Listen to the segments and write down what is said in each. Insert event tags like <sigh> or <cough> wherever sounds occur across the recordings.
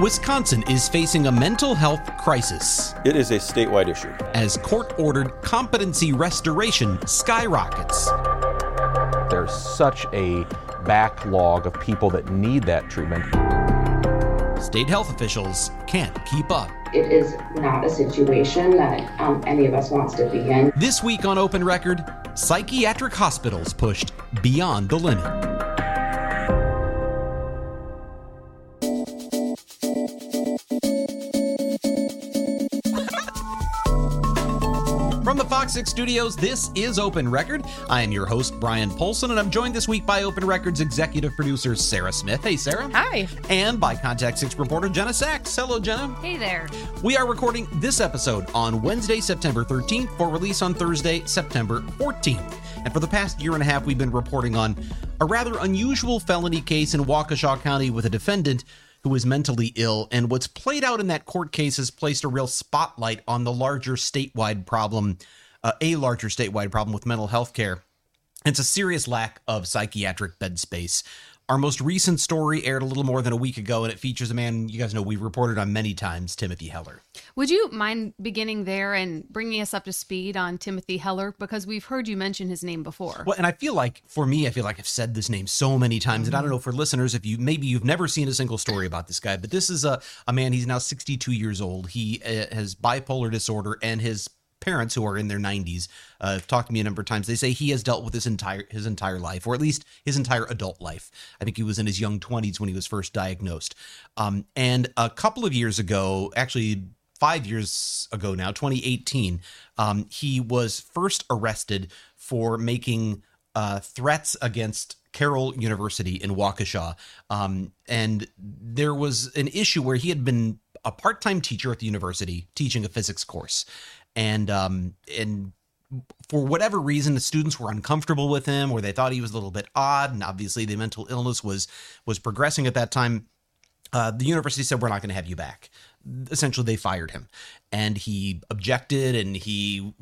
Wisconsin is facing a mental health crisis. It is a statewide issue. As court ordered competency restoration skyrockets. There's such a backlog of people that need that treatment. State health officials can't keep up. It is not a situation that um, any of us wants to be in. This week on Open Record, psychiatric hospitals pushed beyond the limit. Fox 6 studios, this is Open Record. I am your host, Bryan Polcyn, and I'm joined this week by Open Record's executive producer, Sarah Smith. Hey, Sarah. Hi. And by Contact 6 reporter, Jenna Sachs. Hello, Jenna. Hey there. We are recording this episode on Wednesday, September 13th, for release on Thursday, September 14th. And for the past year and a half, we've been reporting on a rather unusual felony case in Waukesha County with a defendant who is mentally ill. And what's played out in that court case has placed a real spotlight on the larger statewide problem, uh, a larger statewide problem with mental health care. It's a serious lack of psychiatric bed space. Our most recent story aired a little more than a week ago, and it features a man you guys know we've reported on many times, Timothy Heller. Would you mind beginning there and bringing us up to speed on Timothy Heller? Because we've heard you mention his name before. Well, and I feel like for me, I feel like I've said this name so many times, and I don't know for listeners if you maybe you've never seen a single story about this guy, but this is a, a man. He's now 62 years old. He uh, has bipolar disorder, and his parents who are in their 90s uh, have talked to me a number of times. They say he has dealt with his entire his entire life or at least his entire adult life. I think he was in his young 20s when he was first diagnosed. Um, and a couple of years ago actually five years ago now 2018 um, he was first arrested for making uh, threats against Carroll University in Waukesha. Um, and there was an issue where he had been a part time teacher at the university teaching a physics course and um and for whatever reason the students were uncomfortable with him or they thought he was a little bit odd. And obviously the mental illness was was progressing at that time. Uh, the university said we're not going to have you back essentially they fired him. And he objected and he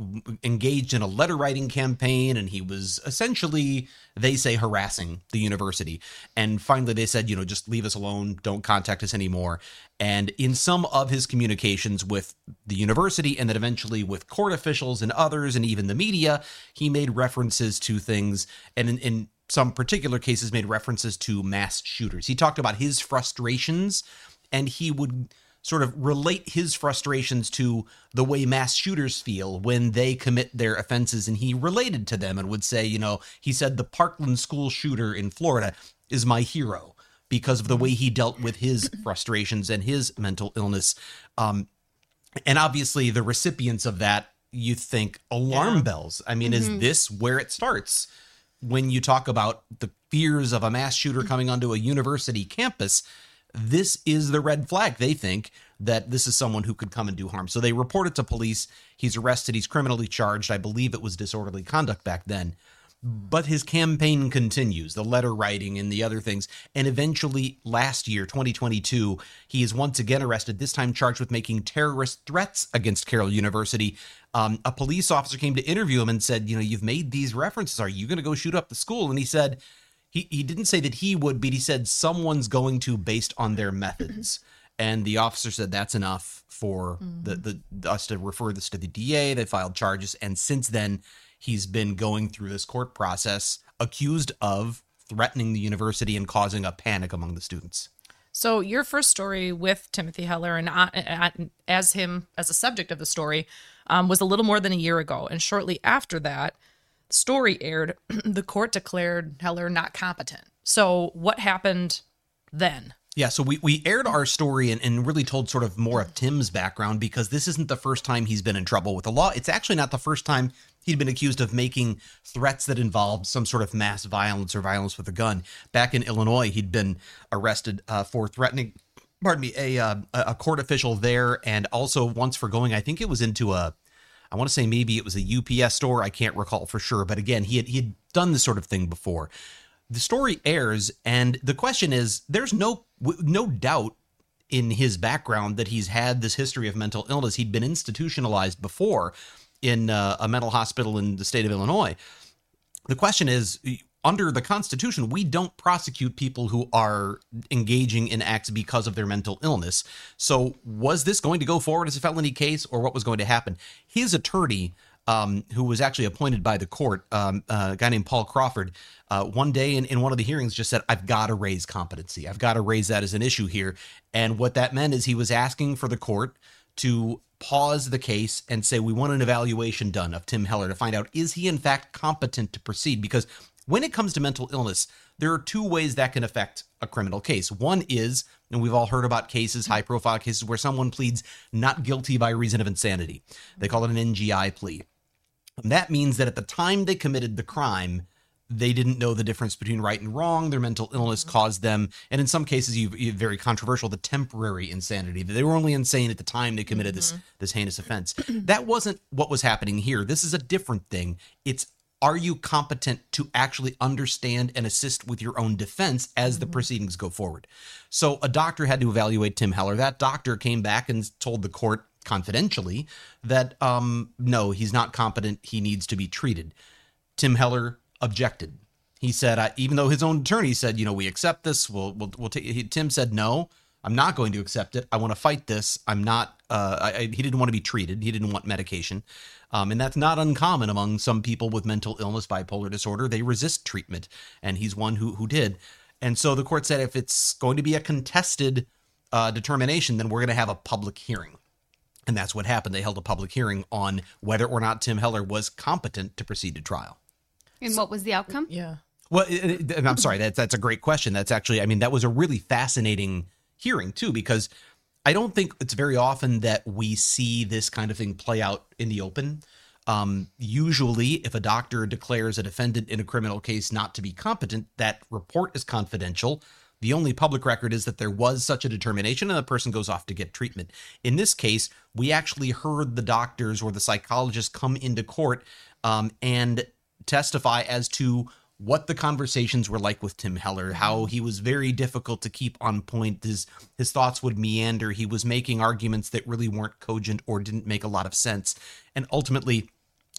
engaged in a letter writing campaign and he was essentially they say harassing the university. And finally they said you know just leave us alone. Don't contact us anymore. And in some of his communications with the university and then eventually with court officials and others and even the media he made references to things and in, in some particular cases made references to mass shooters. He talked about his frustrations and he would sort of relate his frustrations to the way mass shooters feel when they commit their offenses. And he related to them and would say, you know, he said the Parkland school shooter in Florida is my hero because of the way he dealt with his <clears throat> frustrations and his mental illness. Um, and obviously, the recipients of that, you think alarm yeah. bells. I mean, mm-hmm. is this where it starts? When you talk about the fears of a mass shooter coming onto a university campus, this is the red flag. They think that this is someone who could come and do harm. So they report it to police. He's arrested. He's criminally charged. I believe it was disorderly conduct back then. But his campaign continues, the letter writing and the other things. And eventually, last year, 2022, he is once again arrested, this time charged with making terrorist threats against Carroll University. Um, a police officer came to interview him and said, You know, you've made these references. Are you going to go shoot up the school? And he said, he, he didn't say that he would, but he said someone's going to based on their methods. <clears throat> and the officer said that's enough for mm-hmm. the, the us to refer this to the DA. They filed charges, and since then he's been going through this court process, accused of threatening the university and causing a panic among the students. So your first story with Timothy Heller and uh, uh, as him as a subject of the story um, was a little more than a year ago, and shortly after that, story aired, <clears throat> the court declared Heller not competent. So, what happened then? Yeah, so we, we aired our story and, and really told sort of more of Tim's background because this isn't the first time he's been in trouble with the law. It's actually not the first time he'd been accused of making threats that involved some sort of mass violence or violence with a gun. Back in Illinois, he'd been arrested uh, for threatening pardon me, a uh, a court official there, and also once for going, I think it was into a, I want to say maybe it was a UPS store. I can't recall for sure, but again, he had he had done this sort of thing before. The story airs, and the question is: there's no no doubt in his background that he's had this history of mental illness. He'd been institutionalized before in uh, a mental hospital in the state of Illinois. The question is under the Constitution, we don't prosecute people who are engaging in acts because of their mental illness. So, was this going to go forward as a felony case, or what was going to happen? His attorney, um, who was actually appointed by the court, um, uh, a guy named Paul Crawford, uh, one day in, in one of the hearings just said, I've got to raise competency. I've got to raise that as an issue here. And what that meant is he was asking for the court to pause the case and say, We want an evaluation done of Tim Heller to find out, is he in fact competent to proceed? Because when it comes to mental illness, there are two ways that can affect a criminal case. One is, and we've all heard about cases, mm-hmm. high profile cases, where someone pleads not guilty by reason of insanity. They call it an NGI plea. And that means that at the time they committed the crime, they didn't know the difference between right and wrong. Their mental illness mm-hmm. caused them, and in some cases, you, you very controversial, the temporary insanity. They were only insane at the time they committed this mm-hmm. this heinous offense. <clears throat> that wasn't what was happening here. This is a different thing. It's are you competent to actually understand and assist with your own defense as the proceedings go forward? So a doctor had to evaluate Tim Heller. That doctor came back and told the court confidentially that um, no, he's not competent. He needs to be treated. Tim Heller objected. He said, I, even though his own attorney said, you know, we accept this, we'll, we'll, we'll take. Tim said, no, I'm not going to accept it. I want to fight this. I'm not. Uh, I, I, he didn't want to be treated. He didn't want medication, um, and that's not uncommon among some people with mental illness, bipolar disorder. They resist treatment, and he's one who who did. And so the court said, if it's going to be a contested uh, determination, then we're going to have a public hearing. And that's what happened. They held a public hearing on whether or not Tim Heller was competent to proceed to trial. And what was the outcome? Yeah. Well, it, it, I'm sorry. That's that's a great question. That's actually, I mean, that was a really fascinating hearing too, because I don't think it's very often that we see this kind of thing play out in the open. Um, usually, if a doctor declares a defendant in a criminal case not to be competent, that report is confidential. The only public record is that there was such a determination and the person goes off to get treatment. In this case, we actually heard the doctors or the psychologists come into court um, and testify as to what the conversations were like with Tim Heller, how he was very difficult to keep on point. His his thoughts would meander. He was making arguments that really weren't cogent or didn't make a lot of sense. And ultimately,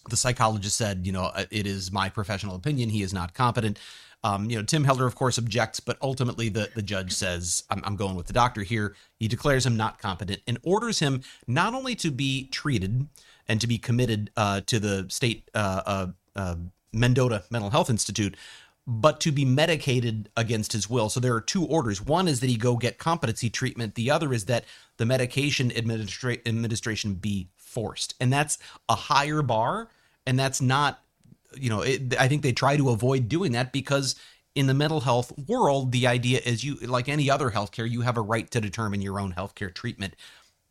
the psychologist said, you know, "Uh, it is my professional opinion. He is not competent. Um, you know, Tim Heller, of course, objects, but ultimately the, the judge says, I'm, I'm going with the doctor here. He declares him not competent and orders him not only to be treated and to be committed uh, to the state uh, uh, uh, Mendota Mental Health Institute, but to be medicated against his will. So there are two orders. One is that he go get competency treatment. The other is that the medication administra- administration be forced. And that's a higher bar. And that's not, you know, it, I think they try to avoid doing that because in the mental health world, the idea is you, like any other healthcare, you have a right to determine your own healthcare treatment.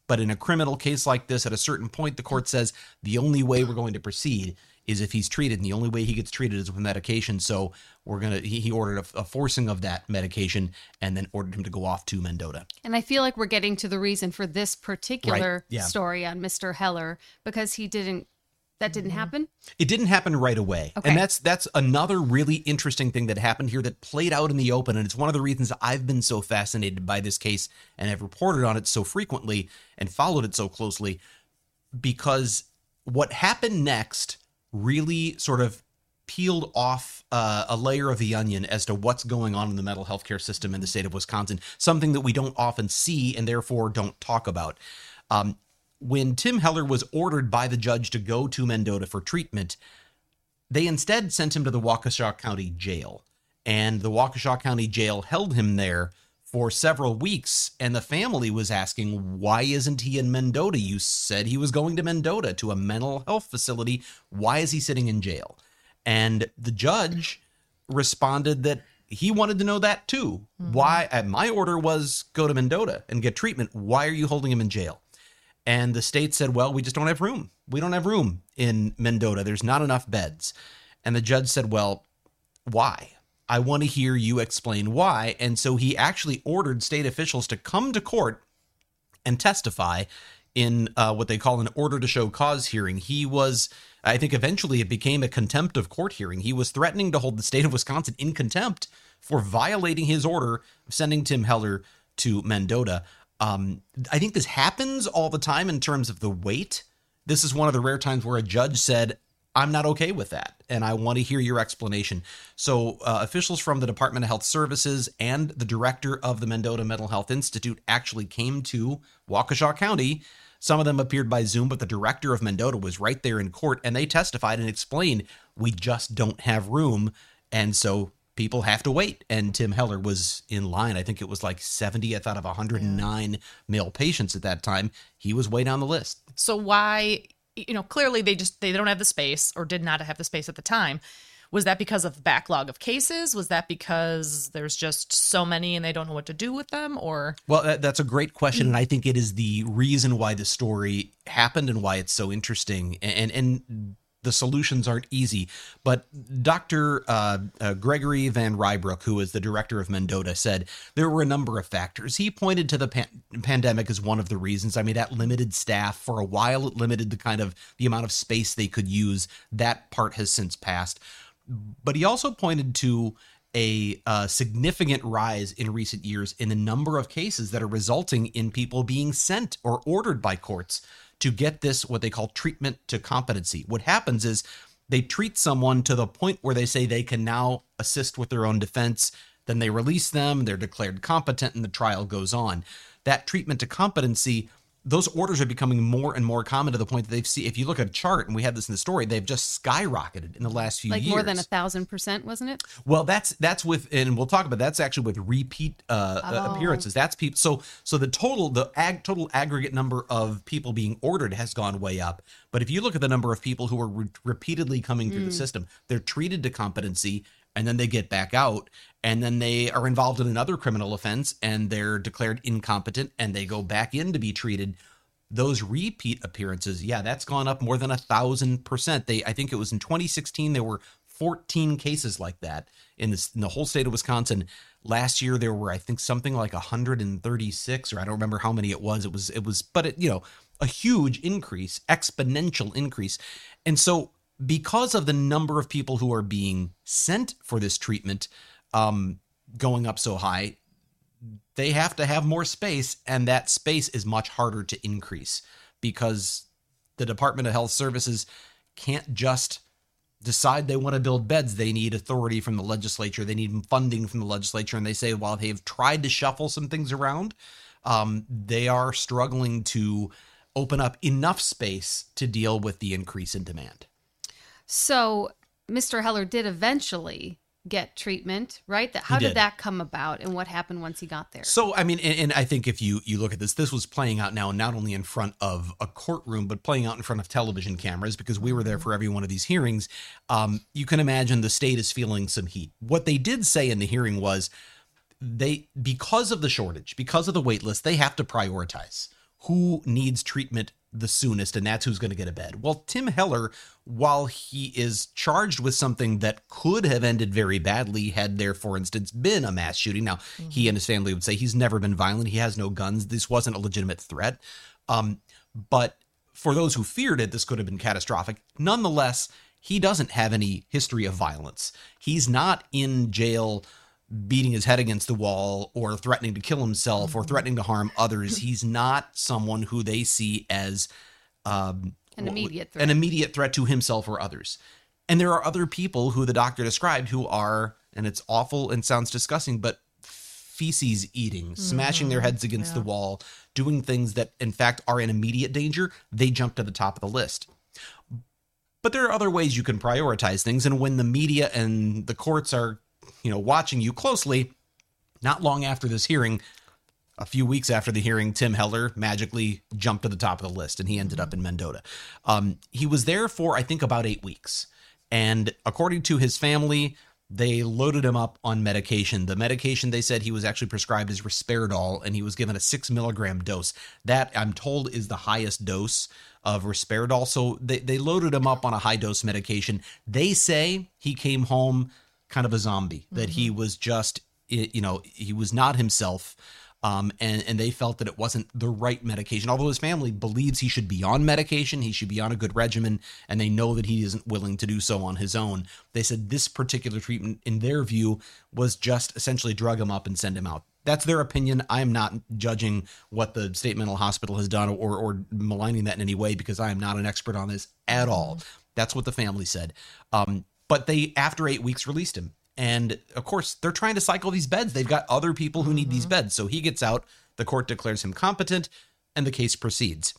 But in a criminal case like this, at a certain point, the court says the only way we're going to proceed is if he's treated, and the only way he gets treated is with medication. So we're gonna. He, he ordered a, a forcing of that medication, and then ordered him to go off to Mendota. And I feel like we're getting to the reason for this particular Right, yeah. story on Mr. Heller because he didn't, that didn't mm-hmm. happen. It didn't happen right away, Okay. and that's that's another really interesting thing that happened here that played out in the open, and it's one of the reasons I've been so fascinated by this case and have reported on it so frequently and followed it so closely, because what happened next really sort of peeled off uh, a layer of the onion as to what's going on in the mental health care system in the state of Wisconsin, something that we don't often see and therefore don't talk about. Um, when Tim Heller was ordered by the judge to go to Mendota for treatment, they instead sent him to the Waukesha County Jail. And the Waukesha County Jail held him there for several weeks. And the family was asking, why isn't he in Mendota? You said he was going to Mendota to a mental health facility. Why is he sitting in jail? And the judge responded that he wanted to know that too. Why? uh, My order was go to Mendota and get treatment. Why are you holding him in jail? And the state said, well, we just don't have room. We don't have room in Mendota. There's not enough beds. And the judge said, well, why? I want to hear you explain why. And so he actually ordered state officials to come to court and testify in uh, what they call an order to show cause hearing. He was, I think, eventually it became a contempt of court hearing. He was threatening to hold the state of Wisconsin in contempt for violating his order of sending Tim Heller to Mendota. Um, I think this happens all the time in terms of the weight. This is one of the rare times where a judge said, I'm not okay with that, and I want to hear your explanation. So, uh, officials from the Department of Health Services and the director of the Mendota Mental Health Institute actually came to Waukesha County. Some of them appeared by Zoom, but the director of Mendota was right there in court, and they testified and explained, We just don't have room. And so people have to wait. And Tim Heller was in line. I think it was like 70th out of 109 male patients at that time. He was way down the list. So why, you know, clearly they just they don't have the space or did not have the space at the time. Was that because of backlog of cases? Was that because there's just so many and they don't know what to do with them or Well, that, that's a great question and I think it is the reason why the story happened and why it's so interesting. And and the solutions aren't easy. But Dr. Uh, uh, Gregory Van Rybroek, who is the director of Mendota, said there were a number of factors. He pointed to the pan- pandemic as one of the reasons. I mean, that limited staff for a while, it limited the kind of the amount of space they could use. That part has since passed. But he also pointed to a uh, significant rise in recent years in the number of cases that are resulting in people being sent or ordered by courts to get this, what they call treatment to competency. What happens is they treat someone to the point where they say they can now assist with their own defense. Then they release them, they're declared competent, and the trial goes on. That treatment to competency those orders are becoming more and more common to the point that they've seen. If you look at a chart, and we have this in the story, they've just skyrocketed in the last few years. like years. more than a thousand percent, wasn't it? Well, that's that's with, and we'll talk about that's actually with repeat uh, Oh. appearances. That's people. So so the total the ag, total aggregate number of people being ordered has gone way up. But if you look at the number of people who are re- repeatedly coming through the system, they're treated to competency, and then they get back out, and then they are involved in another criminal offense, and they're declared incompetent, and they go back in to be treated those repeat appearances, yeah, that's gone up more than a thousand percent. They, I think it was in 2016, there were 14 cases like that in, this, in the whole state of Wisconsin. Last year, there were, I think, something like 136, or I don't remember how many it was. It was, it was, but it, you know, a huge increase, exponential increase. And so, because of the number of people who are being sent for this treatment um, going up so high, they have to have more space, and that space is much harder to increase because the Department of Health Services can't just decide they want to build beds. They need authority from the legislature, they need funding from the legislature, and they say while they've tried to shuffle some things around, um, they are struggling to open up enough space to deal with the increase in demand. So Mr. Heller did eventually get treatment, right? That how did. did. that come about, and what happened once he got there? So, I mean, and, and I think if you you look at this, this was playing out now not only in front of a courtroom, but playing out in front of television cameras because we were there for every one of these hearings. Um, you can imagine the state is feeling some heat. What they did say in the hearing was they because of the shortage, because of the wait list, they have to prioritize who needs treatment the soonest, and that's who's going to get a bed. Well, Tim Heller, while he is charged with something that could have ended very badly had there, for instance, been a mass shooting. Now, he and his family would say he's never been violent. He has no guns. This wasn't a legitimate threat. Um, but for those who feared it, this could have been catastrophic. Nonetheless, he doesn't have any history of violence. He's not in jail beating his head against the wall or threatening to kill himself or threatening to harm others. He's not someone who they see as um, An immediate an immediate threat to himself or others. And there are other people who the doctor described who are, and it's awful and sounds disgusting, but feces eating, smashing their heads against the wall, doing things that in fact are in immediate danger. They jump to the top of the list. But there are other ways you can prioritize things. And when the media and the courts are, you know, watching you closely, not long after this hearing, a few weeks after the hearing, Tim Heller magically jumped to the top of the list and he ended up in Mendota. Um, he was there for, I think, about eight weeks. And according to his family, they loaded him up on medication. The medication they said he was actually prescribed is Risperdal, and he was given a six milligram dose. That I'm told is the highest dose of Risperdal. So they, they loaded him up on a high dose medication. They say he came home kind of a zombie, that he was just, you know, he was not himself. Um, and, and they felt that it wasn't the right medication. Although his family believes he should be on medication, he should be on a good regimen, and they know that he isn't willing to do so on his own. They said this particular treatment, in their view, was just essentially drug him up and send him out. That's their opinion. I'm not judging what the state mental hospital has done or, or maligning that in any way because I am not an expert on this at all. That's what the family said. Um, but they, after eight weeks, released him. And of course, they're trying to cycle these beds. They've got other people who need these beds. So he gets out, the court declares him competent, and the case proceeds.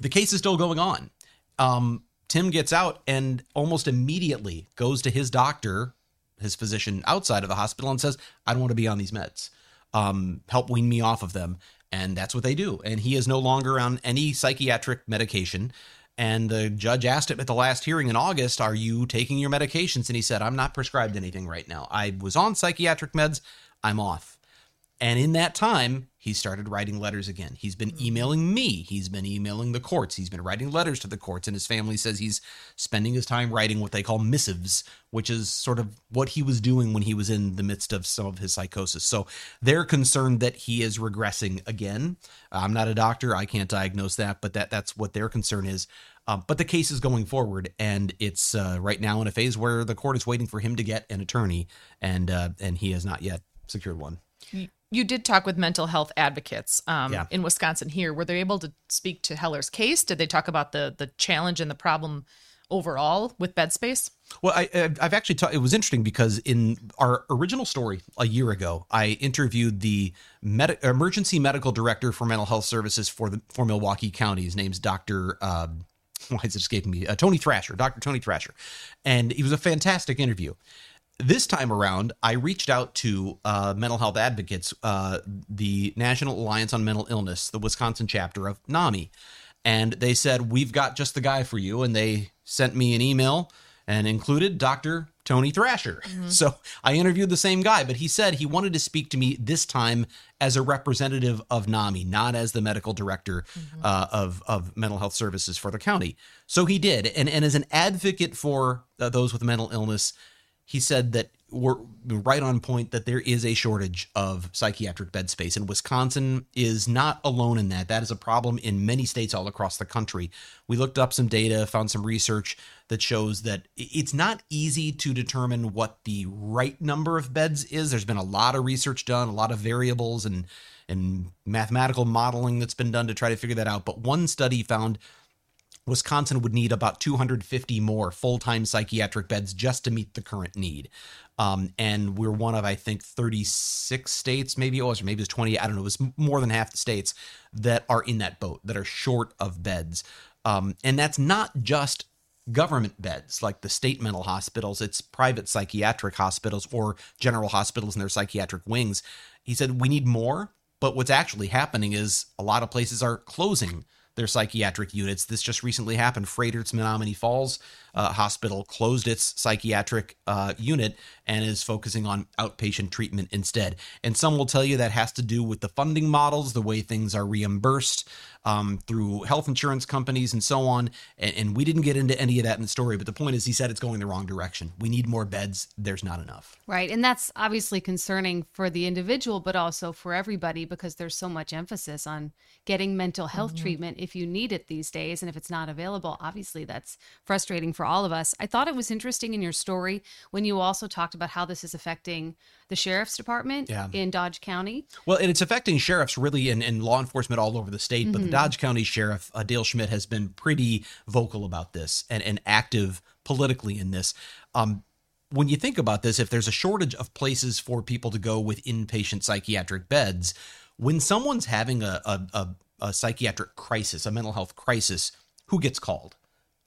The case is still going on. Um, Tim gets out and almost immediately goes to his doctor, his physician outside of the hospital, and says, I don't want to be on these meds. Um, help wean me off of them. And that's what they do. And he is no longer on any psychiatric medication. And the judge asked him at the last hearing in August, Are you taking your medications? And he said, I'm not prescribed anything right now. I was on psychiatric meds. I'm off. And in that time, he started writing letters again. He's been emailing me. He's been emailing the courts. He's been writing letters to the courts. And his family says he's spending his time writing what they call missives, which is sort of what he was doing when he was in the midst of some of his psychosis. So they're concerned that he is regressing again. I'm not a doctor. I can't diagnose that, but that, that's what their concern is. Um, but the case is going forward, and it's uh, right now in a phase where the court is waiting for him to get an attorney, and uh, and he has not yet secured one. You did talk with mental health advocates um, Yeah. in Wisconsin here. Were they able to speak to Heller's case? Did they talk about the the challenge and the problem overall with bed space? Well, I, I've actually taught. It was interesting because in our original story a year ago, I interviewed the med- emergency medical director for mental health services for the for Milwaukee County. His name's Doctor. Uh, <laughs> why is it escaping me? Uh, Tony Thrasher, Doctor Tony Thrasher, and he was a fantastic interview. This time around, I reached out to uh, mental health advocates, uh, the National Alliance on Mental Illness, the Wisconsin chapter of NAMI, and they said we've got just the guy for you. And they sent me an email and included Dr. Tony Thrasher. <laughs> So I interviewed the same guy, but he said he wanted to speak to me this time as a representative of NAMI, not as the medical director uh, of, of mental health services for the county. So he did. And, and as an advocate for uh, those with mental illness, he said that we're right on point that there is a shortage of psychiatric bed space and Wisconsin is not alone in that. That is a problem in many states all across the country. We looked up some data found some research that shows that it's not easy to determine what the right number of beds is. There's been a lot of research done a lot of variables and and mathematical modeling that's been done to try to figure that out but one study found Wisconsin would need about 250 more full time psychiatric beds just to meet the current need. Um, and we're one of, I think, 36 states, maybe it was, or maybe it was 20. I don't know. It was more than half the states that are in that boat, that are short of beds. Um, and that's not just government beds like the state mental hospitals, it's private psychiatric hospitals or general hospitals and their psychiatric wings. He said, We need more. But what's actually happening is a lot of places are closing their psychiatric units. This just recently happened. Froedtert's Menomonee Falls uh, Hospital closed its psychiatric uh, unit and is focusing on outpatient treatment instead. And some will tell you that has to do with the funding models, the way things are reimbursed um, through health insurance companies and so on. And, and we didn't get into any of that in the story, but the point is, he said it's going the wrong direction. We need more beds. There's not enough. Right. And that's obviously concerning for the individual, but also for everybody because there's so much emphasis on getting mental health treatment if you need it these days. And if it's not available, obviously that's frustrating for all of us. I thought it was interesting in your story when you also talked about how this is affecting the sheriff's department Yeah. in Dodge County. Well, and it's affecting sheriffs really and, and law enforcement all over the state. But the Dodge County Sheriff, uh, Dale Schmidt, has been pretty vocal about this and, and active politically in this. Um, when you think about this, if there's a shortage of places for people to go with inpatient psychiatric beds, when someone's having a, a, a, a psychiatric crisis, a mental health crisis, who gets called?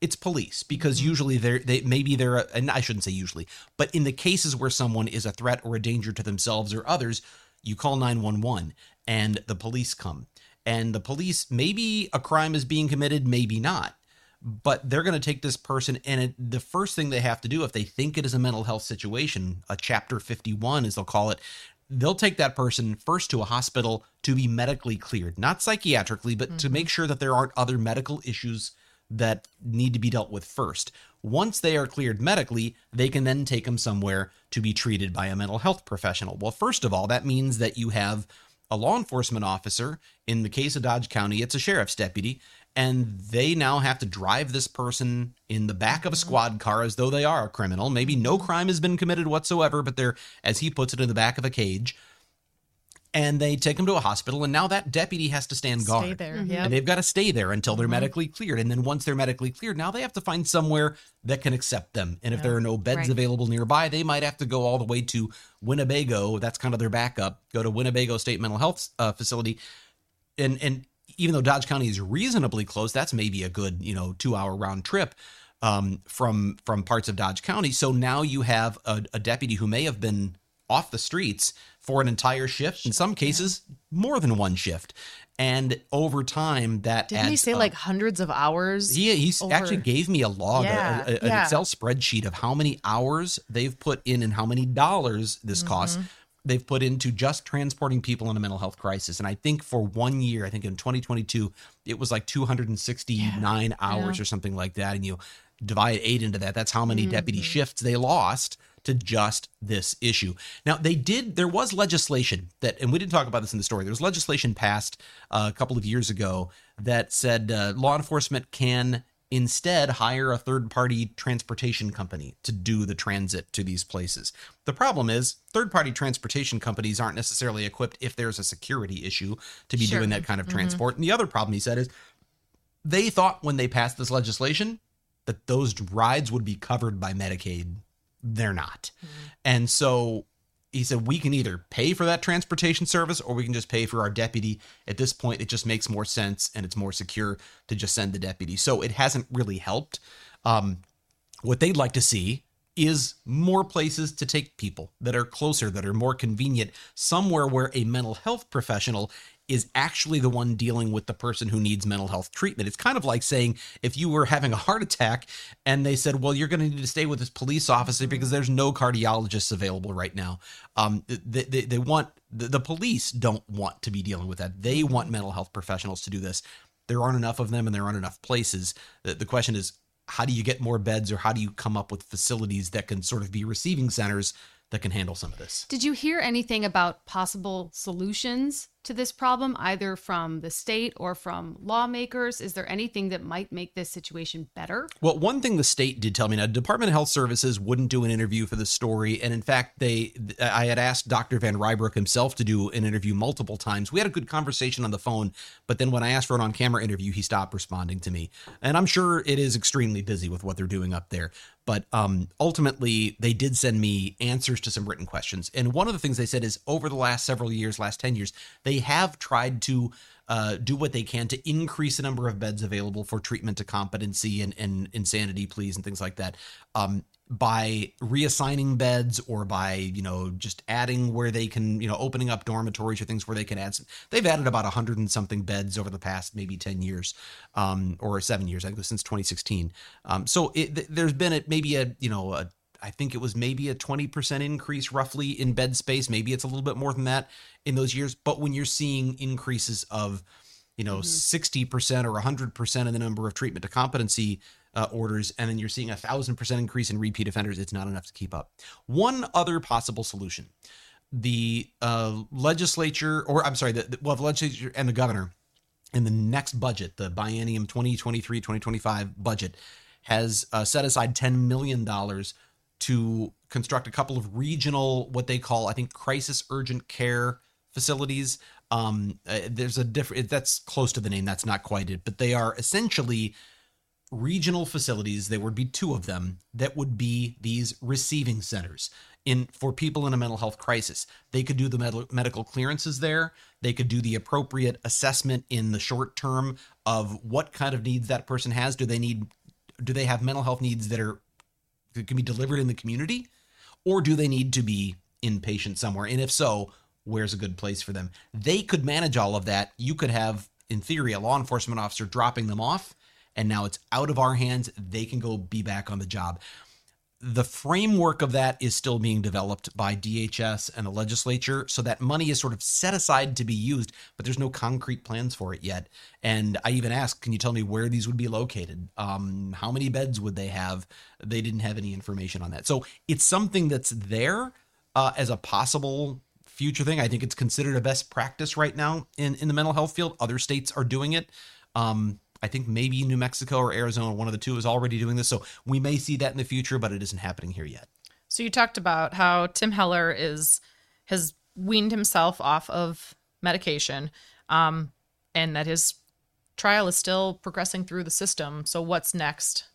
it's police because mm-hmm. usually they're they maybe they're a, and I shouldn't say usually, but in the cases where someone is a threat or a danger to themselves or others, you call 911 and the police come. And the police maybe a crime is being committed, maybe not. But they're going to take this person and it, the first thing they have to do if they think it is a mental health situation, a chapter 51 as they'll call it, they'll take that person first to a hospital to be medically cleared, not psychiatrically, but to mm-hmm. make sure that there aren't other medical issues that need to be dealt with first. Once they are cleared medically, they can then take them somewhere to be treated by a mental health professional. Well, first of all, that means that you have a law enforcement officer. In the case of Dodge County, it's a sheriff's deputy, and they now have to drive this person in the back of a squad car as though they are a criminal. Maybe no crime has been committed whatsoever, but they're, as he puts it, in the back of a cage and they take him to a hospital and now that deputy has to stand guard Stay there. Mm-hmm. Yeah. and they've got to stay there until they're medically cleared and then once they're medically cleared now they have to find somewhere that can accept them and if there are no beds Right. available nearby they might have to go all the way to winnebago that's kind of their backup go to winnebago state mental health uh, facility and and even though dodge county is reasonably close that's maybe a good you know two hour round trip um, from from parts of dodge county so now you have a, a deputy who may have been off the streets for an entire shift in some cases more than one shift and over time that Didn't he say like hundreds of hours? He he's over- actually gave me a log, a- Yeah, a- an yeah. Excel spreadsheet of how many hours they've put in and how many dollars this Mm-hmm. costs. They've put into just transporting people in a mental health crisis, and I think for one year, I think in 2022, it was like 269 hours or something like that. And you divide eight into that, that's how many deputy Mm-hmm. shifts they lost to just this issue. Now, they did, there was legislation that, and we didn't talk about this in the story, there was legislation passed uh, a couple of years ago that said uh, law enforcement can instead hire a third party transportation company to do the transit to these places. The problem is, third party transportation companies aren't necessarily equipped if there's a security issue to be Sure. doing that kind of mm-hmm. transport. And the other problem he said is they thought when they passed this legislation that those rides would be covered by Medicaid. They're not. Mm-hmm. And so he said we can either pay for that transportation service or we can just pay for our deputy. At this point, it just makes more sense and it's more secure to just send the deputy. So it hasn't really helped. Um, what they'd like to see is more places to take people that are closer, that are more convenient, somewhere where a mental health professional is actually the one dealing with the person who needs mental health treatment. It's kind of like saying if you were having a heart attack and they said, well, you're going to need to stay with this police officer because there's no cardiologists available right now. Um, they, they, they want, the, the police don't want to be dealing with that. They want mental health professionals to do this. There aren't enough of them and there aren't enough places. The, the question is, how do you get more beds or how do you come up with facilities that can sort of be receiving centers that can handle some of this? Did you hear anything about possible solutions to this problem, either from the state or from lawmakers? Is there anything that might make this situation better? Well, one thing the state did tell me now, Department of Health Services wouldn't do an interview for the story, and in fact, they I had asked Dr. Van Rybroek himself to do an interview multiple times. We had a good conversation on the phone, but then when I asked for an on-camera interview, he stopped responding to me, and I'm sure it is extremely busy with what they're doing up there. But um, ultimately, they did send me answers to some written questions, and one of the things they said is over the last several years, last ten years, they have tried to uh, do what they can to increase the number of beds available for treatment to competency and, and insanity pleas and things like that um, by reassigning beds or by you know just adding where they can you know opening up dormitories or things where they can add some they've added about a hundred and something beds over the past maybe 10 years um, or seven years i think since 2016 um, so it, th- there's been a maybe a you know a I think it was maybe a 20% increase roughly in bed space. Maybe it's a little bit more than that in those years. But when you're seeing increases of, you know, 60% or 100% in the number of treatment to competency uh, orders, and then you're seeing a thousand percent increase in repeat offenders, it's not enough to keep up. One other possible solution the uh, legislature, or I'm sorry, the, the, well, the legislature and the governor in the next budget, the biennium 2023 2025 budget, has uh, set aside $10 million to construct a couple of regional, what they call, I think, crisis urgent care facilities. Um, uh, there's a different, that's close to the name, that's not quite it, but they are essentially regional facilities there would be two of them that would be these receiving centers in for people in a mental health crisis. They could do the med- medical clearances there. They could do the appropriate assessment in the short term of what kind of needs that person has. Do they need do they have mental health needs that are that can be delivered in the community or do they need to be inpatient somewhere? And if so where's a good place for them? They could manage all of that. You could have in theory a law enforcement officer dropping them off and now it's out of our hands. They can go be back on the job the framework of that is still being developed by DHS and the legislature. So that money is sort of set aside to be used, but there's no concrete plans for it yet. And I even asked, can you tell me where these would be located? Um, how many beds would they have? They didn't have any information on that. So it's something that's there uh, as a possible future thing. I think it's considered a best practice right now in, in the mental health field. Other states are doing it. Um, I think maybe New Mexico or Arizona, one of the two, is already doing this. So we may see that in the future, but it isn't happening here yet. So you talked about how Tim Heller is has weaned himself off of medication, um, and that his trial is still progressing through the system. So what's next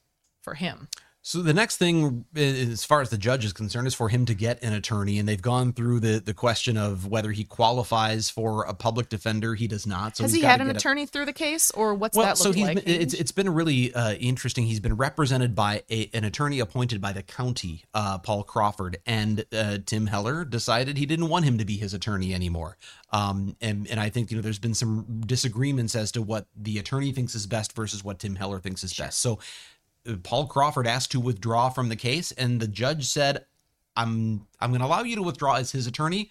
for him? So the next thing, as far as the judge is concerned, is for him to get an attorney, and they've gone through the the question of whether he qualifies for a public defender. He does not. So Has he had an get a- attorney through the case, or what's well, that so look he's like? been, it's it's been really uh, interesting. He's been represented by a, an attorney appointed by the county, uh, Paul Crawford, and uh, Tim Heller decided he didn't want him to be his attorney anymore. Um, and and I think you know there's been some disagreements as to what the attorney thinks is best versus what Tim Heller thinks is best. So Paul Crawford asked to withdraw from the case, and the judge said, "I'm I'm going to allow you to withdraw as his attorney."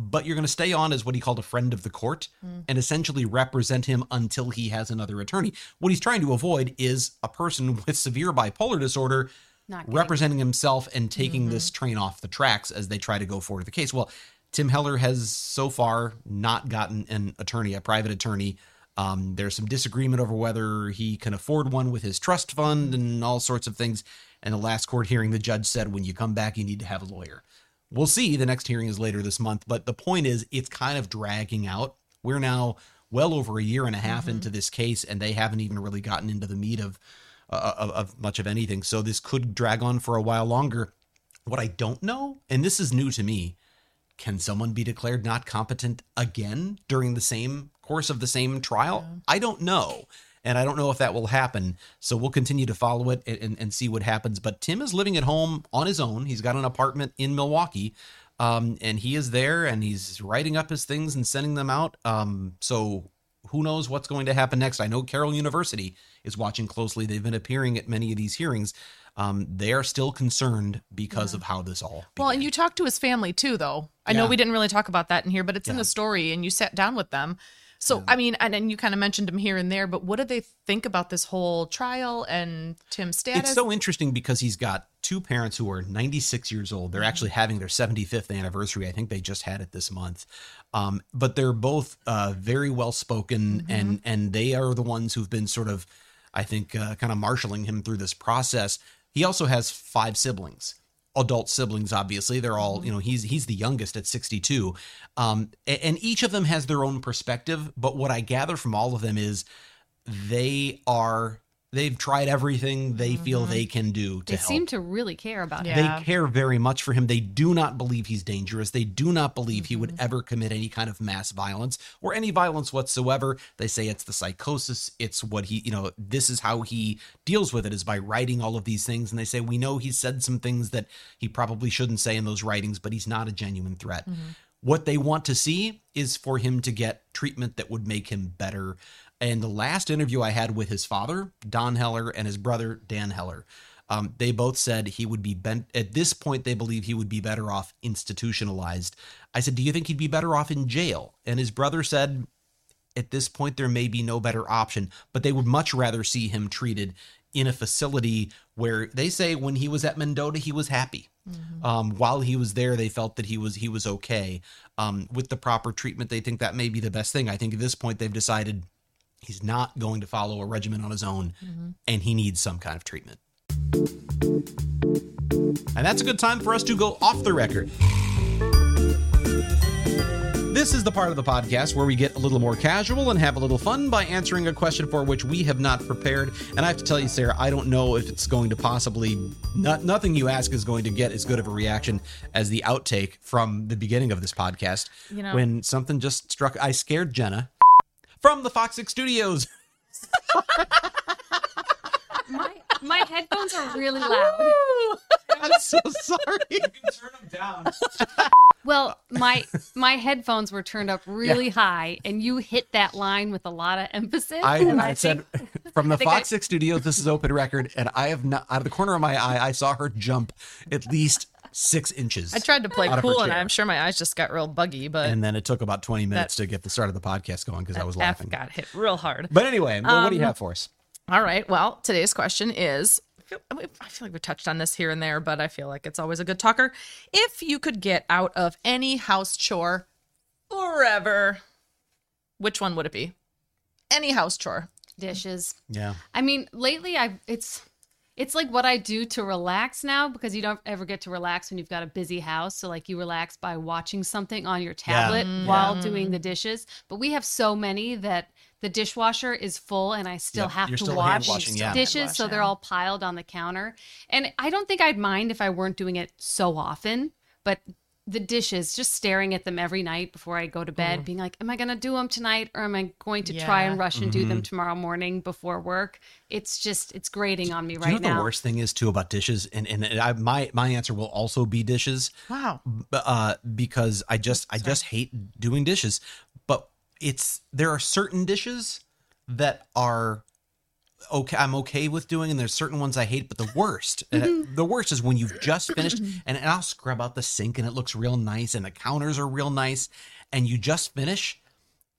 But you're going to stay on as what he called a friend of the court hmm. and essentially represent him until he has another attorney. What he's trying to avoid is a person <laughs> with severe bipolar disorder representing himself and taking this mm-hmm. train off the tracks as they try to go forward with the case. Well, Tim Heller has so far not gotten an attorney, a private attorney. Um, there's some disagreement over whether he can afford one with his trust fund and all sorts of things. And the last court hearing, the judge said, when you come back, you need to have a lawyer. We'll see. The next hearing is later this month. But the point is, it's kind of dragging out. We're now well over a year and a half into this case, and they haven't even really gotten into the meat of, uh, of, of much of anything. So this could drag on for a while longer. What I don't know, and this is new to me, can someone be declared not competent again during the same course of the same trial? I don't know. And I don't know if that will happen. So we'll continue to follow it and, and, and see what happens. But Tim is living at home on his own. He's got an apartment in Milwaukee. Um, and he is there and he's writing up his things and sending them out. Um, so who knows what's going to happen next? I know Carroll University is watching closely. They've been appearing at many of these hearings. Um, they are still concerned because of how this all Well, and you talked to his family too, though. I know we didn't really talk about that in here, but it's in the story, and you sat down with them. So, I mean, and, and you kind of mentioned him here and there, but what do they think about this whole trial and Tim's status? It's so interesting because he's got two parents who are 96 years old. They're actually having their 75th anniversary. I think they just had it this month. Um, but they're both uh, very well spoken, and and they are the ones who've been sort of, I think, uh, kind of marshaling him through this process. He also has five siblings. Adult siblings, obviously, they're all you know. He's he's the youngest at 62, um, and each of them has their own perspective. But what I gather from all of them is they are they've tried everything they feel they can do to help. They help. seem to really care about Yeah. it. They care very much for him. They do not believe he's dangerous. They do not believe he Mm-hmm. would ever commit any kind of mass violence or any violence whatsoever. They say it's the psychosis. It's what he, you know, this is how he deals with it is by writing all of these things. And they say, we know he said some things that he probably shouldn't say in those writings, but he's not a genuine threat. What they want to see is for him to get treatment that would make him better. And the last interview I had with his father, Don Heller, and his brother, Dan Heller, um, they both said he would be bent. At this point, they believe he would be better off institutionalized. I said, Do you think he'd be better off in jail? And his brother said, At this point, there may be no better option, but they would much rather see him treated in a facility where they say when he was at Mendota, he was happy. Um, while he was there, they felt that he was he was okay. Um, with the proper treatment, they think that may be the best thing. I think at this point, they've decided he's not going to follow a regimen on his own, mm-hmm. and he needs some kind of treatment. And that's a good time for us to go off the record. This is the part of the podcast where we get a little more casual and have a little fun by answering a question for which we have not prepared. And I have to tell you, Sarah, I don't know if it's going to possibly, not, nothing you ask is going to get as good of a reaction as the outtake from the beginning of this podcast. You know- when something just struck, I scared Jenna from the Fox 6 Studios. <laughs> My my headphones are really loud. <laughs> I'm so sorry. You can turn them down. Well, my my headphones were turned up really high, and you hit that line with a lot of emphasis. I, and I said, think- <laughs> From the Fox I- 6 studios, this is open record, and I have not, out of the corner of my eye, I saw her jump at least six inches. I tried to play out of her cool, and. I'm sure my eyes just got real buggy, but And then it took about 20 minutes to get the start of the podcast going because I was F laughing. got hit real hard. But anyway, well, what do you Um, have for us? All right. Well, today's question is I feel, like we touched on this here and there, but I feel like it's always a good talker. If you could get out of any house chore forever, which one would it be? Any house chore. Dishes. Yeah. I mean, lately I've it's it's like what I do to relax now because you don't ever get to relax when you've got a busy house. So like you relax by watching something on your tablet mm-hmm. while doing the dishes. But we have so many that the dishwasher is full and I still Yep, have you're to still watch hand-washing, yeah. dishes so they're all piled on the counter. And I don't think I'd mind if I weren't doing it so often, but the dishes, just staring at them every night before I go to bed, being like, am I going to do them tonight or am I going to try and rush and do Mm-hmm. them tomorrow morning before work? It's just, it's grating on me Do right you know now. the worst thing is too about dishes? And and I, my my answer will also be dishes. Wow. uh, because I just I just hate doing dishes. But it's there are certain dishes that are okay. I'm okay with doing, and there's certain ones I hate. But the <laughs> worst, uh, the worst is when you've just finished, <clears throat> and, and I'll scrub out the sink, and it looks real nice, and the counters are real nice, and you just finish.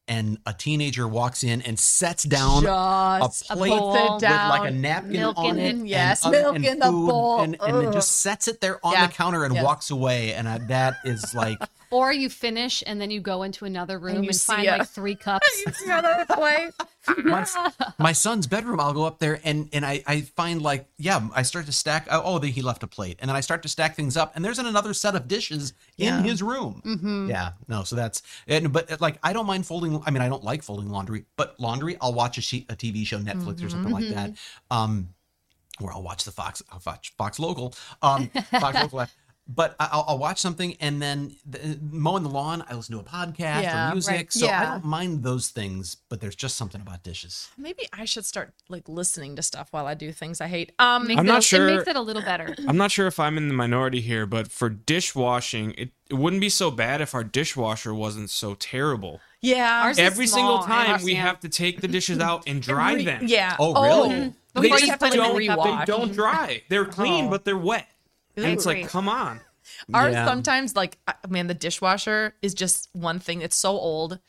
And a teenager walks in and sets down Just a plate bowl. with down, like a napkin milk on it. Yes, and, milk and in the bowl. and, and then just sets it there on Yeah. the counter and walks away. And I, that is like <laughs> Or you finish and then you go into another room and, you see find a- like three <laughs> cups. You see that <laughs> my, my son's bedroom i'll go up there and and I, I find like yeah i start to stack oh, oh he left a plate. And then i start to stack things up and there's another set of dishes in his room. Mm-hmm. yeah no so that's and but like i don't mind folding i mean i don't like folding laundry but laundry i'll watch a, she, a tv show netflix or something like that. Um or I'll watch the Fox, I'll watch Fox Local, um, Fox <laughs> Local. But I- I'll, I'll watch something and then the, mowing the lawn. I listen to a podcast Yeah, or music, right. so I don't mind those things. But there's just something about dishes. Maybe I should start like listening to stuff while I do things I hate. Um, I'm it, not It sure- makes it a little better. <laughs> I'm not sure if I'm in the minority here, but for dishwashing, it, it wouldn't be so bad if our dishwasher wasn't so terrible. yeah. Ours is Every single small, time we have to take the dishes out and <laughs> dry Re- them. Yeah. Oh, really? Before They you just have to don't, they don't dry. They're clean, Oh. but they're wet. And it's like, come on. Ours Yeah. sometimes like man, the dishwasher is just one thing. It's so old.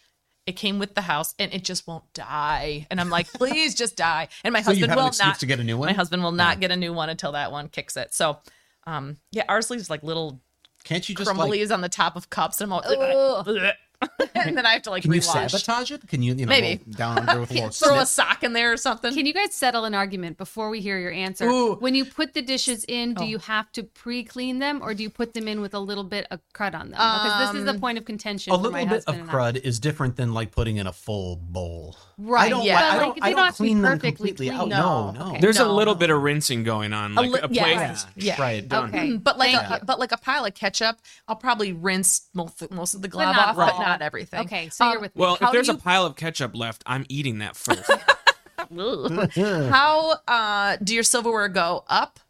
It came with the house and it just won't die. And I'm like, <laughs> please just die. And my So husband will excuse not to get a new one? My husband will not get a new one until that one kicks it. So um yeah, ours leaves like little Can't you just like crumblies on the top of cups and I'm all <laughs> <laughs> and then I have to like can you rewash. sabotage it? Can you you know Maybe. <laughs> go down under with a little Throw a sock in there or something. Can you guys settle an argument before we hear your answer? Ooh. When you put the dishes in, Oh. do you have to pre-clean them or do you put them in with a little bit of crud on them? Because this is the um, point of contention A for little my bit of husband and I. crud is different than like putting in a full bowl. Right, I don't. yeah. I But, don't, like, I don't don't have to be clean them completely clean. out. No. No, no. Okay. There's a little no. bit of rinsing going on, like li- a, plate. yeah. Yeah. Right, done. Okay. but like Thank a, but like a pile of ketchup, I'll probably rinse most most of the glob not off, but not everything. Okay, so you're Um, with me. Well, How if there's do a pile of ketchup left, I'm eating that first. <laughs> How uh, do your silverware go up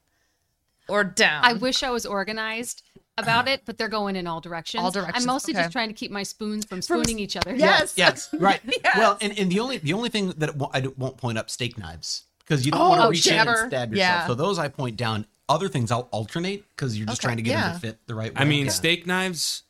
or down? I wish I was organized about it, but they're going in all directions. All directions, I'm mostly okay. just trying to keep my spoons from spooning each other. Yes. <laughs> Yes, right. Yes. Well, and, and the only the only thing that I won't point up steak knives because you don't Oh, want to reach in and stab yourself. Yeah. So those I point down. Other things I'll alternate because you're just Okay, trying to get yeah. them to fit the right way. I mean, Yeah. steak knives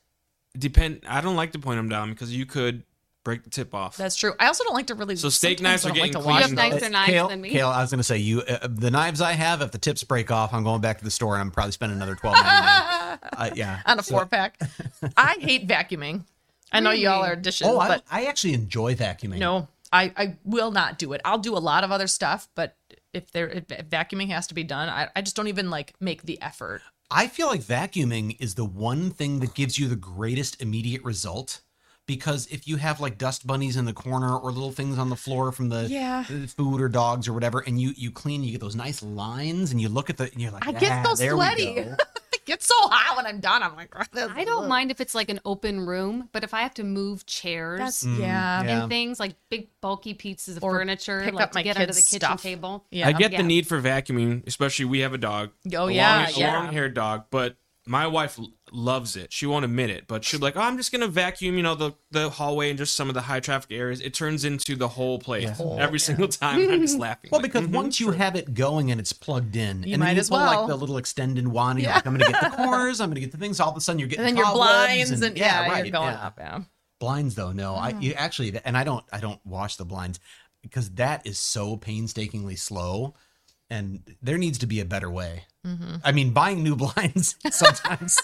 depend. I don't like to point them down because you could break the tip off. That's true. I also don't like to really. So steak knives are don't like getting to You have cleaned those. nicer knives Kale, than me. Kale, I was going to say you uh, the knives I have. If the tips break off, I'm going back to the store and I'm probably spending another twelve ninety nine. Uh, yeah, <laughs> on a So- four pack. <laughs> I hate vacuuming. I know y'all are dishes, Oh, I, but I actually enjoy vacuuming. no, I, I will not do it. I'll do a lot of other stuff, but if there if vacuuming has to be done, I, I just don't even like make the effort. I feel like vacuuming is the one thing that gives you the greatest immediate result. Because if you have like dust bunnies in the corner or little things on the floor from the Yeah. food or dogs or whatever, and you you clean, you get those nice lines, and you look at the, and you're like, I "Yeah, get so sweaty. <laughs> go." it gets so hot when I'm done. I'm like, <laughs> I don't mind if it's like an open room, but if I have to move chairs That's Mm, yeah. yeah. and things like big bulky pieces of Or furniture, pick like up to my get under the kitchen stuff. table. Yeah. I get Yeah. the need for vacuuming, especially we have a dog. Oh, a yeah, long, yeah. long haired dog, but my wife l- loves it. She won't admit it, but she'll be like, "Oh, I'm just gonna vacuum, you know, the the hallway and just some of the high traffic areas." It turns into the whole place every single time. I'm just <laughs> laughing. Well, like, because "Mhm, once you sure." have it going and it's plugged in, You and might then as well. like the little extended wand, and you're like, I'm going to get the <laughs> corners, I'm going to get the things. All of a sudden, you're getting And then your blinds and, yeah, right, you're going yeah. up. Yeah. Blinds though, no, I you actually, and I don't, I don't wash the blinds because that is so painstakingly slow, and there needs to be a better way. Mm-hmm. I mean, buying new <laughs> blinds sometimes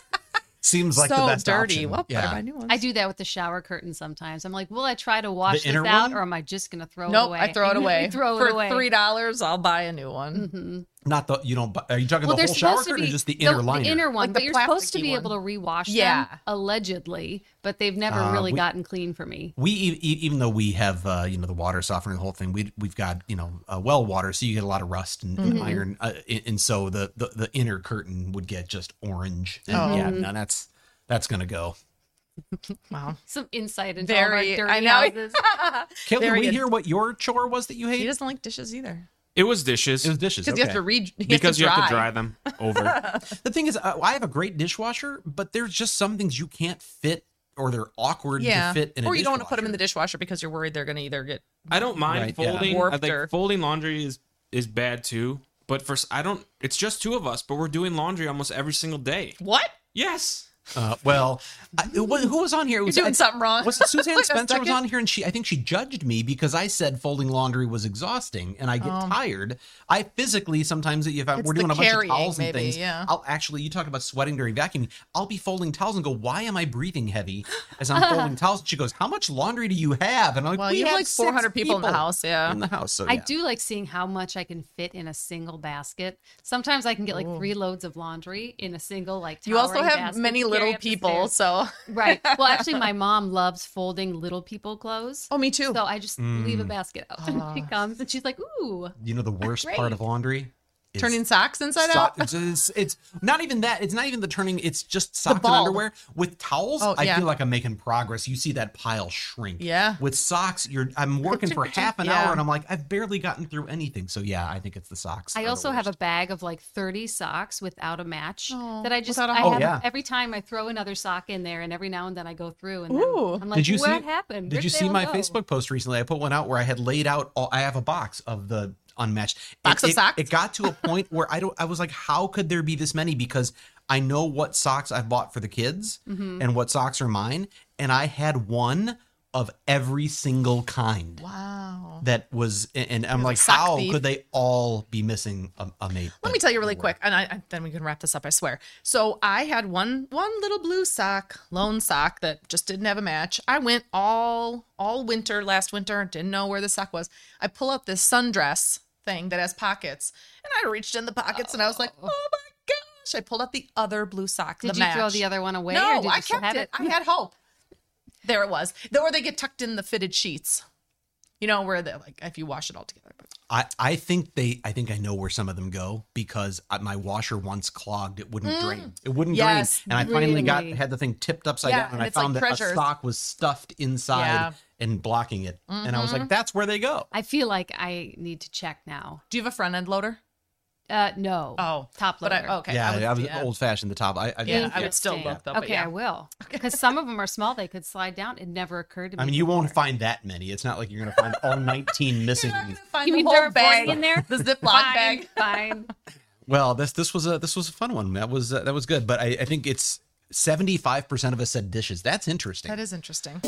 seems like so the best dirty. option. Well, better yeah. new ones. I do that with the shower curtain sometimes. I'm like, will I try to wash The this out one? or am I just going to throw it Nope, away? I throw it <laughs> away. throw For it away. three dollars, I'll buy a new one. Mm-hmm. Not the you don't. bu- Are you talking Well, the they're whole shower curtain be or just the inner liner? The inner one, Like but the you're supposed to be one. able to rewash Yeah. them allegedly, but they've never Uh, really we- gotten clean for me. we even though we have uh, you know the water softener the whole thing we we've got you know uh, well water so you get a lot of rust and, and iron uh, and and so the, the the inner curtain would get just orange and Oh. yeah no, that's that's gonna go <laughs> Wow. Some insight into Very. all of our I dirty know. houses. <laughs> Caitlin, Very we good. hear what your chore was that you hate? He doesn't like dishes either it was dishes it was dishes because you have okay. to read. because you have to dry them over. <laughs> the thing is uh, i have a great dishwasher but there's just some things you can't fit or they're awkward Yeah. to fit in a or you don't want to put them in the dishwasher. dishwasher because you're worried they're going to either get. I don't mind Right, yeah. folding. I Warped think or- folding laundry is is bad too. But for I don't. It's just two of us, but we're doing laundry almost every single day. What? Yes. Uh, well, I, it was- who was on here? It You're was, doing I- something wrong. Was it Suzanne <laughs> Wait Spencer was on here, and she I think she judged me because I said folding laundry was exhausting, and I get tired. I physically sometimes if I. It's we're doing a bunch of carrying, towels and maybe, things, yeah. I'll actually you talk about sweating during vacuuming. I'll be folding towels and go, why am I breathing heavy as I'm folding <laughs> towels? And she goes, how much laundry do you have? And I'm like, Well, we you have like 400 people in the house, yeah. in the house. So I do like seeing how much I can fit in a single basket. Sometimes I can get like three loads of laundry in a single like. You also have basket many to carry little people, so. Right. Well, actually, <laughs> my mom loves folding little people clothes. Oh, me too. So I just leave a Mm. basket out, and <laughs> she comes and she's like, "Ooh, You know the worst Great. part of laundry. Is Turning socks inside so- out. It's, it's, it's not even that. It's not even the turning. It's just socks and bulb. underwear. With towels, Oh, I yeah. feel like I'm making progress. You see that pile shrink. Yeah. With socks, you're. I'm working for half an Yeah. hour, and I'm like, I've barely gotten through anything. So yeah, I think it's the socks. I also have a bag of like 30 socks without a match Oh, that I just without a I hole. have Oh, yeah. every time I throw another sock in there and every now and then I go through and then Ooh. I'm like Did you what see? happened? Did Where'd you see my go?" Facebook post recently? I put one out where I had laid out. All, I have a box of the unmatched Box it, of socks? It got to a point where I don't. I was like, how could there be this many? Because I know what socks I've bought for the kids Mm-hmm. and what socks are mine, and I had one of every single kind. Wow. That was, and I'm You're like, how thief. could they all be missing a, a mate? Let me tell you really quick, and I, I then we can wrap this up. I swear. So I had one one little blue sock, lone sock that just didn't have a match. I went all all winter last winter, didn't know where the sock was. I pull out this sundress thing that has pockets, and I reached in the pockets, and I was like, oh, oh my gosh! I pulled out the other blue sock. Did you throw the other one away? No, I kept have it. I had hope. There it was. Or they get tucked in the fitted sheets. You know where they like if you wash it all together. But I, I think they I think I know where some of them go because I- my washer once clogged it wouldn't drain it wouldn't Mm. Yes, drain and I finally got had the thing tipped upside Yeah, down and and I it's like found that a treasures. sock was stuffed inside Yeah. and blocking it and I was Mm-hmm. like that's where they go I feel like I need to check now. do you have a front end loader? Uh, no. Oh, top but. I, okay. yeah I, I, was yeah. old fashioned the top I, I Yeah, I would still look though. Okay, yeah. I will. <laughs> Because some of them are small; they could slide down. It never occurred to me. I mean you won't find that many it's not like you're gonna find all <laughs> 19 missing Find You the mean whole there bag in there? The Ziploc Fine, bag. Fine. <laughs> well this this was a this was a fun one that was uh, that was good but I, I think it's 75% of us said dishes that's interesting That is interesting.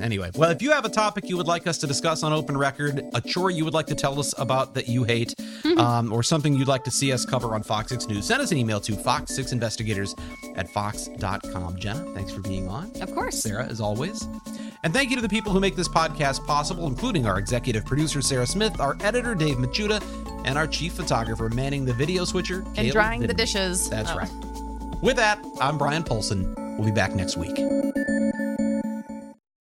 Anyway, well, if you have a topic you would like us to discuss on Open Record, a chore you would like to tell us about that you hate, um, or something you'd like to see us cover on Fox 6 News, send us an email to fox6investigators at fox.com. Jenna, thanks for being on. Of course. Sarah, as always. And thank you to the people who make this podcast possible, including our executive producer, Sarah Smith, our editor, Dave Machuda, and our chief photographer, manning the video switcher, And Caleb drying the dishes. That's Oh. right. With that, I'm Bryan Polcyn. We'll be back next week.